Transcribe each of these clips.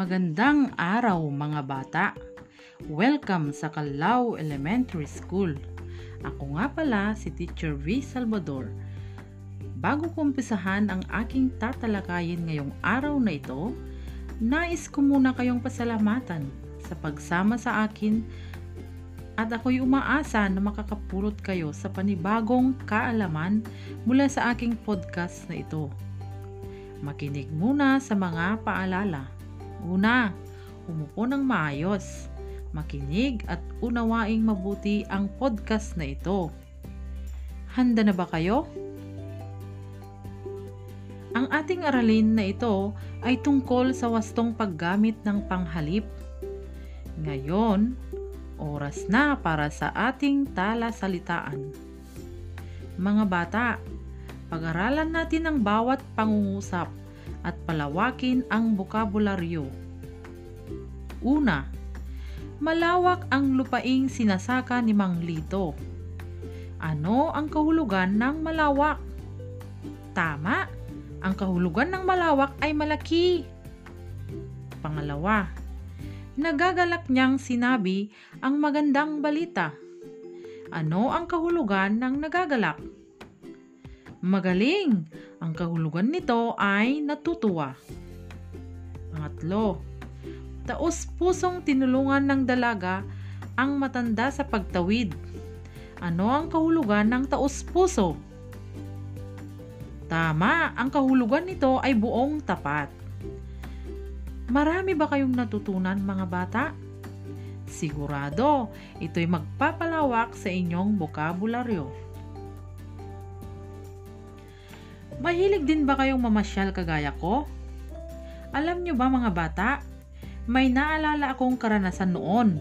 Magandang araw mga bata! Welcome sa Calao Elementary School. Ako nga pala si Teacher V. Salvador. Bago ko umpisahan ang aking tatalakayin ngayong araw na ito, nais ko muna kayong pasalamatan sa pagsama sa akin at ako'y umaasa na makakapulot kayo sa panibagong kaalaman mula sa aking podcast na ito. Makinig muna sa mga paalala. Una, umupo ng maayos. Makinig at unawaing mabuti ang podcast na ito. Handa na ba kayo? Ang ating aralin na ito ay tungkol sa wastong paggamit ng panghalip. Ngayon, oras na para sa ating talasalitaan. Mga bata, pag-aralan natin ang bawat pangungusap at palawakin ang bokabularyo. Una, malawak ang lupaing sinasaka ni Mang Lito. Ano ang kahulugan ng malawak? Tama, ang kahulugan ng malawak ay malaki. Pangalawa, nagagalak niyang sinabi ang magandang balita. Ano ang kahulugan ng nagagalak? Magaling! Ang kahulugan nito ay natutuwa. Pangatlo, taos pusong tinulungan ng dalaga ang matanda sa pagtawid. Ano ang kahulugan ng taos puso? Tama, ang kahulugan nito ay buong tapat. Marami ba kayong natutunan mga bata? Sigurado, ito'y magpapalawak sa inyong bokabularyo. Mahilig din ba kayong mamasyal kagaya ko? Alam nyo ba mga bata, may naalala akong karanasan noon.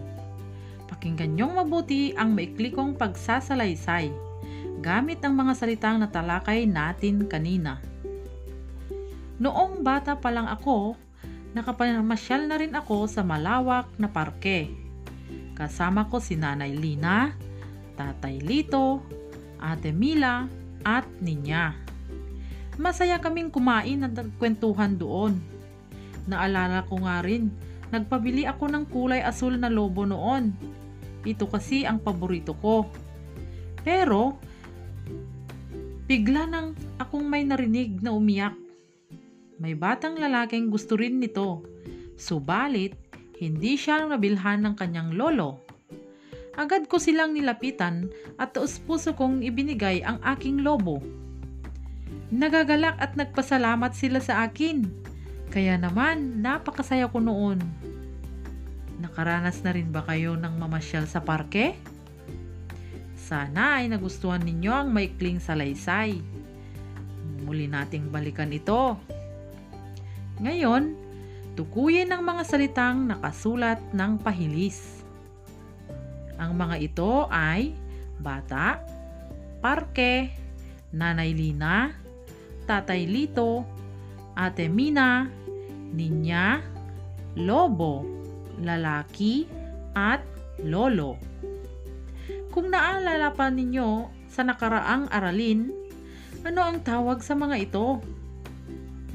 Pakinggan nyong mabuti ang maikli kong pagsasalaysay gamit ang mga salitang natalakay natin kanina. Noong bata pa lang ako, nakapamasyal na rin ako sa malawak na parke. Kasama ko si Nanay Lina, Tatay Lito, Ate Mila, at Ninya. Masaya kaming kumain at nagkwentuhan doon. Naalala ko nga rin, nagpabili ako ng kulay asul na lobo noon. Ito kasi ang paborito ko. Pero, bigla nang akong may narinig na umiyak. May batang lalaking gusto rin nito. Subalit, hindi siya nabilhan ng kanyang lolo. Agad ko silang nilapitan at taos puso kong ibinigay ang aking lobo. Nagagalak at nagpasalamat sila sa akin. Kaya naman, napakasaya ko noon. Nakaranas na rin ba kayo ng mamasyal sa parke? Sana ay nagustuhan ninyo ang maikling salaysay. Muli nating balikan ito. Ngayon, tukuyin ang mga salitang nakasulat ng pahilis. Ang mga ito ay bata, parke, nanay Lina, Tatay Lito, Ate Mina, Ninya, Lobo, Lalaki, at Lolo. Kung naalala pa ninyo sa nakaraang aralin, ano ang tawag sa mga ito?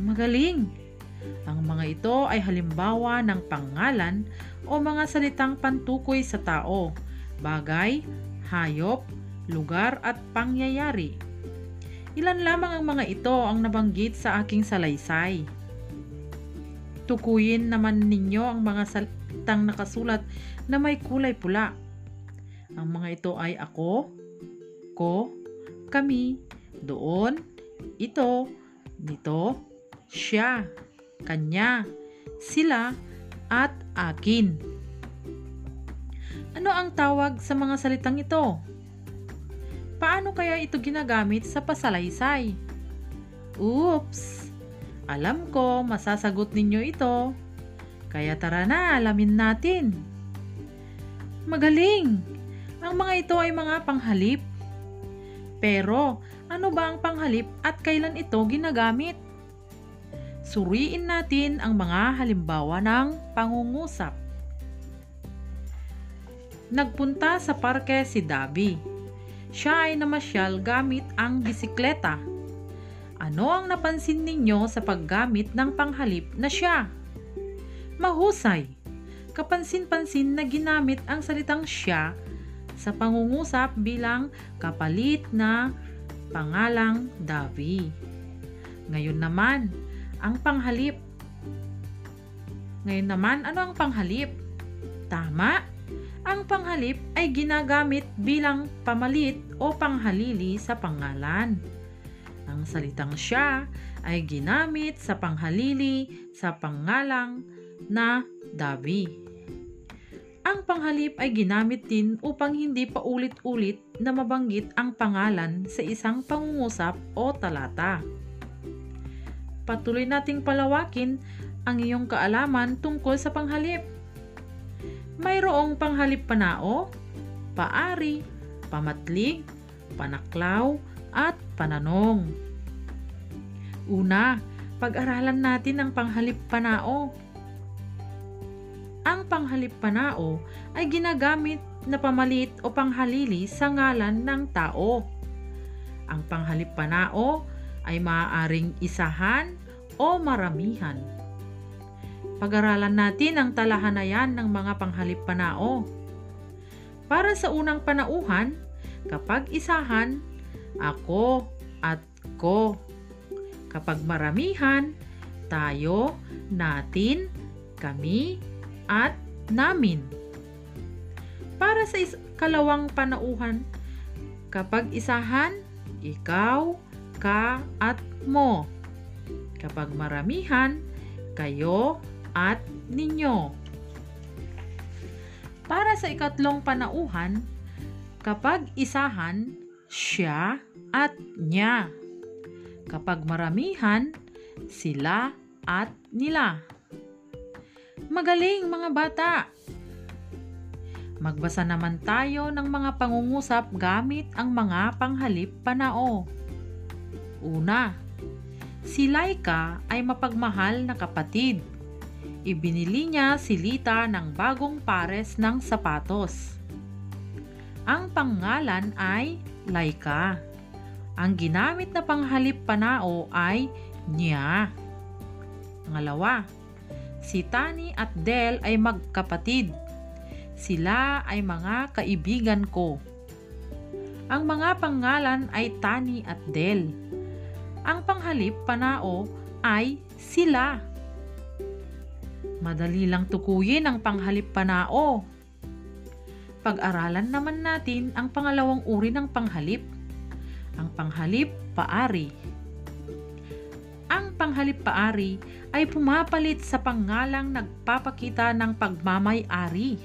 Magaling! Ang mga ito ay halimbawa ng pangalan o mga salitang pantukoy sa tao, bagay, hayop, lugar at pangyayari. Ilan lamang ang mga ito ang nabanggit sa aking salaysay. Tukuyin naman ninyo ang mga salitang nakasulat na may kulay pula. Ang mga ito ay ako, ko, kami, doon, ito, nito, siya, kanya, sila, at akin. Ano ang tawag sa mga salitang ito? Paano kaya ito ginagamit sa pasalaysay? Oops! Alam ko, masasagot ninyo ito. Kaya tara na, alamin natin. Magaling! Ang mga ito ay mga panghalip. Pero, ano ba ang panghalip at kailan ito ginagamit? Suriin natin ang mga halimbawa ng pangungusap. Nagpunta sa parke si Dabi siya ay namasyal gamit ang bisikleta. Ano ang napansin ninyo sa paggamit ng panghalip na siya? mahusay. Kapansin-pansin na ginamit ang salitang siya sa pangungusap bilang kapalit na pangalang Davi. Ngayon naman, ang panghalip. Ngayon naman, ano ang panghalip? Tama, ang panghalip ay ginagamit bilang pamalit o panghalili sa pangalan. Ang salitang siya ay ginamit sa panghalili sa pangalang na Davi. Ang panghalip ay ginamit din upang hindi pa ulit-ulit na mabanggit ang pangalan sa isang pangungusap o talata. Patuloy nating palawakin ang iyong kaalaman tungkol sa panghalip. Mayroong panghalip panao, paari, pamatlig, panaklaw, at pananong. Una, pag-aralan natin ang panghalip panao. Ang panghalip panao ay ginagamit na pamalit o panghalili sa ngalan ng tao. Ang panghalip panao ay maaaring isahan o maramihan. Pag-aralan natin ang talahanayan ng mga panghalip panao. Para sa unang panauhan, kapag isahan, ako at ko. Kapag maramihan, tayo, natin, kami, at namin. Para sa kalawang panauhan, kapag isahan, ikaw, ka, at mo. Kapag maramihan, kayo at ninyo. Para sa ikatlong panauhan, kapag isahan, siya at niya. Kapag maramihan, sila at nila. Magaling mga bata! Magbasa naman tayo ng mga pangungusap gamit ang mga panghalip panao. Una, si Laika ay mapagmahal na kapatid. Ibinili niya si Lita ng bagong pares ng sapatos. Ang pangalan ay Laika. Ang ginamit na panghalip panao ay niya. Pangalawa, si Tani at Del ay magkapatid. Sila ay mga kaibigan ko. Ang mga pangalan ay Tani at Del. Ang panghalip panao ay sila. Madali lang tukuyin ang panghalip panao. Pag-aralan naman natin ang pangalawang uri ng panghalip. Ang panghalip paari. Ang panghalip paari ay pumapalit sa pangalang nagpapakita ng pagmamay-ari.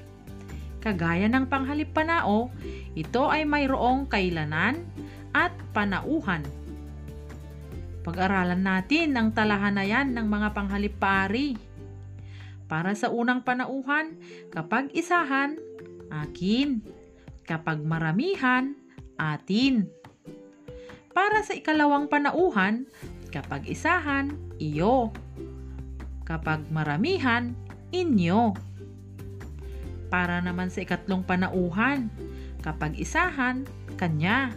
Kagaya ng panghalip panao, ito ay mayroong kailanan at panauhan. Pag-aralan natin ang talahanayan ng mga panghalip paari. Para sa unang panauhan, kapag isahan, akin. Kapag maramihan, atin. Para sa ikalawang panauhan, kapag isahan, iyo. Kapag maramihan, inyo. Para naman sa ikatlong panauhan, kapag isahan, kanya.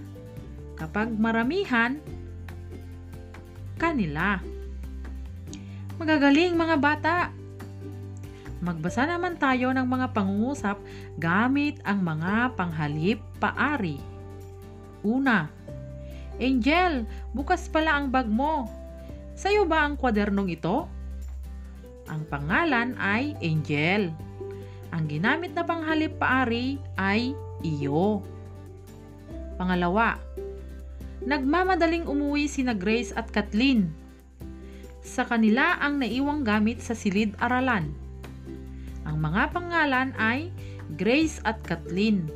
Kapag maramihan, kanila. Magagaling mga bata! Magbasa naman tayo ng mga pangungusap gamit ang mga panghalip paari. Una, Angel, bukas pala ang bag mo. Sa'yo ba ang kwadernong ito? Ang pangalan ay Angel. Ang ginamit na panghalip paari ay iyo. Pangalawa, nagmamadaling umuwi sina Grace at Kathleen. Sa kanila ang naiwang gamit sa silid-aralan. Ang mga pangalan ay Grace at Kathleen.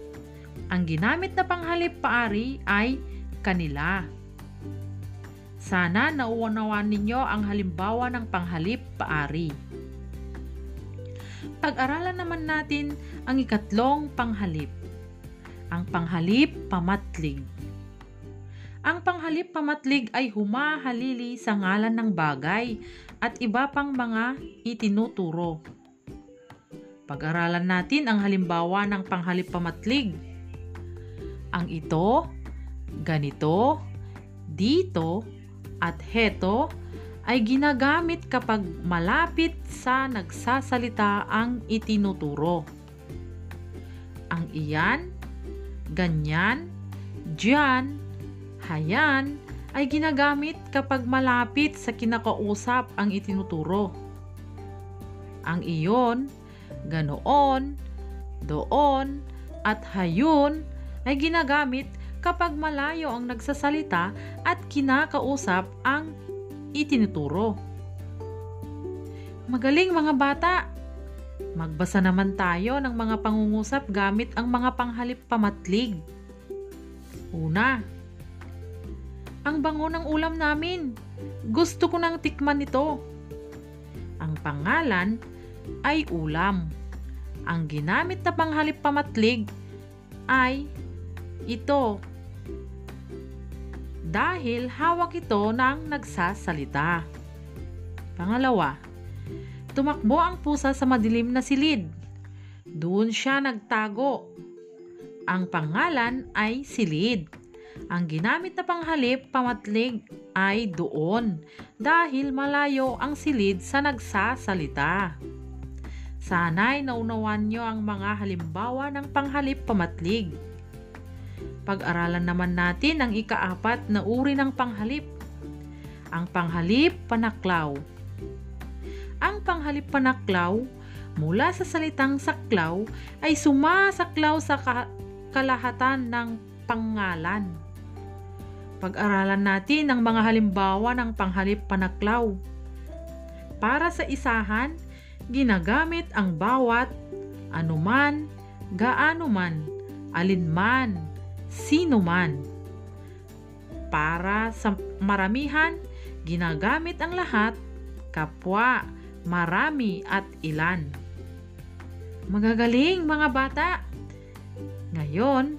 Ang ginamit na panghalip paari ay kanila. Sana nauunawan ninyo ang halimbawa ng panghalip paari. Pag-aralan naman natin ang ikatlong panghalip. Ang panghalip pamatlig. Ang panghalip pamatlig ay humahalili sa ngalan ng bagay at iba pang mga itinuturo. Pag-aralan natin ang halimbawa ng panghalip pamatlig. Ang ito, ganito, dito, at heto ay ginagamit kapag malapit sa nagsasalita ang itinuturo. Ang iyan, ganyan, diyan, hayan ay ginagamit kapag malapit sa kinakausap ang itinuturo. Ang iyon, ganoon, doon, at hayun ay ginagamit kapag malayo ang nagsasalita at kinakausap ang itinuturo. Magaling mga bata! Magbasa naman tayo ng mga pangungusap gamit ang mga panghalip pamatlig. Una, ang bango ng ulam namin. Gusto ko nang tikman ito. Ang pangalan ay ulam. Ang ginamit na panghalip pamatlig ay ito. Dahil hawak ito ng nagsasalita. Pangalawa, tumakbo ang pusa sa madilim na silid. Doon siya nagtago. Ang pangalan ay silid. Ang ginamit na panghalip pamatlig ay doon dahil malayo ang silid sa nagsasalita. Sana'y naunawan nyo ang mga halimbawa ng panghalip pamatlig. Pag-aralan naman natin ang ikaapat na uri ng panghalip. Ang panghalip panaklaw. Ang panghalip panaklaw mula sa salitang saklaw ay sumasaklaw sa ka- kalahatan ng pangalan. Pag-aralan natin ang mga halimbawa ng panghalip panaklaw. Para sa isahan, ginagamit ang bawat, anuman, gaano man, alinman, sino man. Para sa maramihan, ginagamit ang lahat, kapwa, marami at ilan. Magagaling mga bata! Ngayon,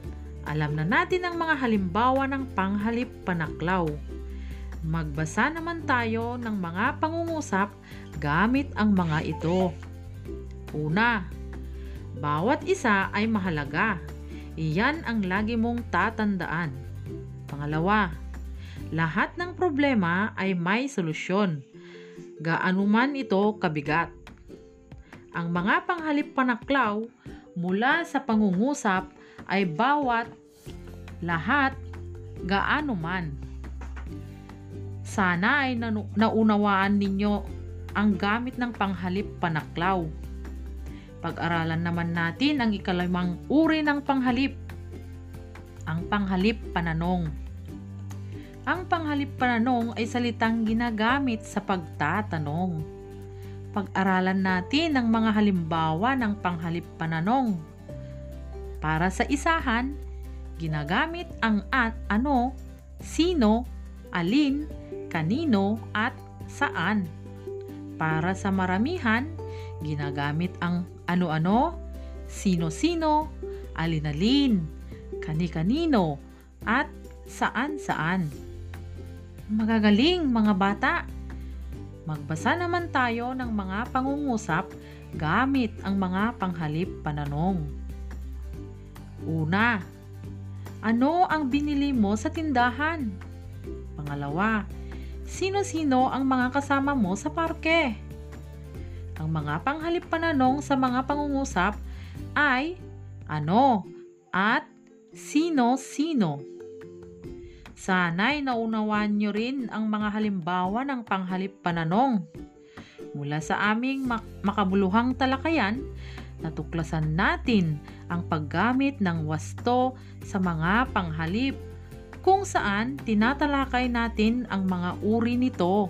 alam na natin ang mga halimbawa ng panghalip panaklaw. Magbasa naman tayo ng mga pangungusap gamit ang mga ito. Una, bawat isa ay mahalaga. Iyan ang lagi mong tatandaan. Pangalawa, lahat ng problema ay may solusyon. Gaano man ito kabigat. Ang mga panghalip panaklaw mula sa pangungusap ay bawat, lahat, gaano man. Sana ay naunawaan ninyo ang gamit ng panghalip panaklaw. Pag-aralan naman natin ang ikalimang uri ng panghalip, ang panghalip pananong. Ang panghalip pananong ay salitang ginagamit sa pagtatanong. Pag-aralan natin ang mga halimbawa ng panghalip pananong. Para sa isahan, ginagamit ang at ano, sino, alin, kanino at saan. Para sa maramihan, ginagamit ang ano-ano, sino-sino, alin-alin, kani-kanino, at saan-saan. Magagaling mga bata! Magbasa naman tayo ng mga pangungusap gamit ang mga panghalip pananong. Una, ano ang binili mo sa tindahan? Pangalawa, sino-sino ang mga kasama mo sa parke? Ang mga panghalip pananong sa mga pangungusap ay ano at sino-sino. Sana'y naunawaan nyo rin ang mga halimbawa ng panghalip pananong. Mula sa aming mak- makabuluhang talakayan, natuklasan natin ang paggamit ng wasto sa mga panghalip kung saan tinatalakay natin ang mga uri nito.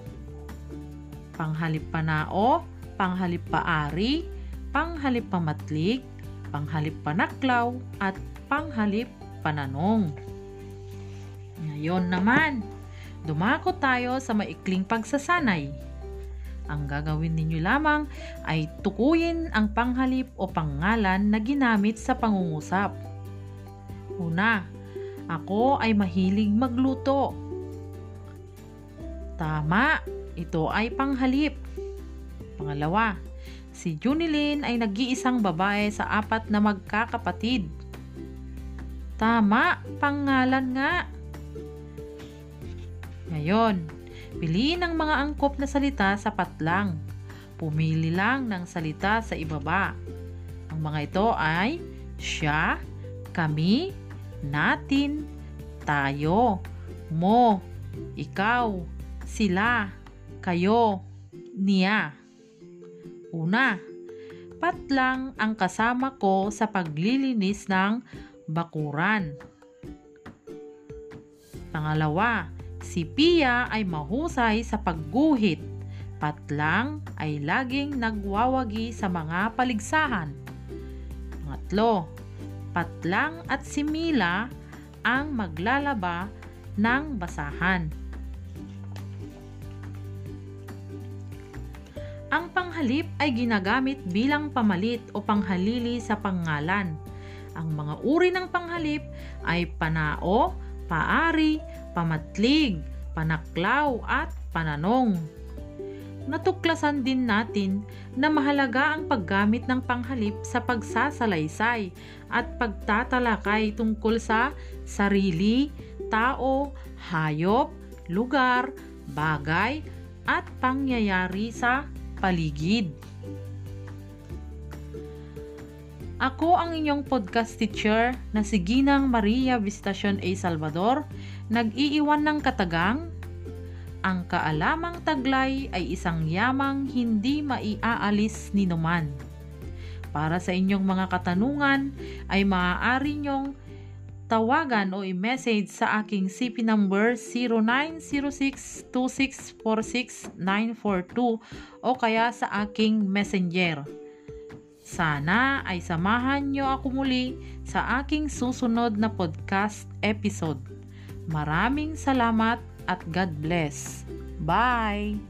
Panghalip panao, panghalip paari, panghalip pamatlig, panghalip panaklaw, at panghalip pananong. Ngayon naman, dumako tayo sa maikling pagsasanay. Ang gagawin ninyo lamang ay tukuyin ang panghalip o pangalan na ginamit sa pangungusap. Una, ako ay mahilig magluto. Tama, ito ay panghalip. Pangalawa, si Junilyn ay nag-iisang babae sa apat na magkakapatid. Tama, pangalan nga. Ngayon, Piliin ang mga angkop na salita sa patlang. Pumili lang ng salita sa ibaba. Ang mga ito ay siya, kami, natin, tayo, mo, ikaw, sila, kayo, niya. Una, patlang ang kasama ko sa paglilinis ng bakuran. Pangalawa, si Pia ay mahusay sa pagguhit. Patlang ay laging nagwawagi sa mga paligsahan. Pangatlo, Patlang at si Mila ang maglalaba ng basahan. Ang panghalip ay ginagamit bilang pamalit o panghalili sa pangalan. Ang mga uri ng panghalip ay panao, paari, pamatlig, panaklaw at pananong. Natuklasan din natin na mahalaga ang paggamit ng panghalip sa pagsasalaysay at pagtatalakay tungkol sa sarili, tao, hayop, lugar, bagay, at pangyayari sa paligid. Ako ang inyong podcast teacher na si Ginang Maria Vistacion A. Salvador, nag-iiwan ng katagang, ang kaalamang taglay ay isang yamang hindi maiaalis ni numan. Para sa inyong mga katanungan ay maaari nyong tawagan o i-message sa aking CP number 0906-2646-942 o kaya sa aking messenger. Sana ay samahan nyo ako muli sa aking susunod na podcast episode. Maraming salamat at God bless. Bye!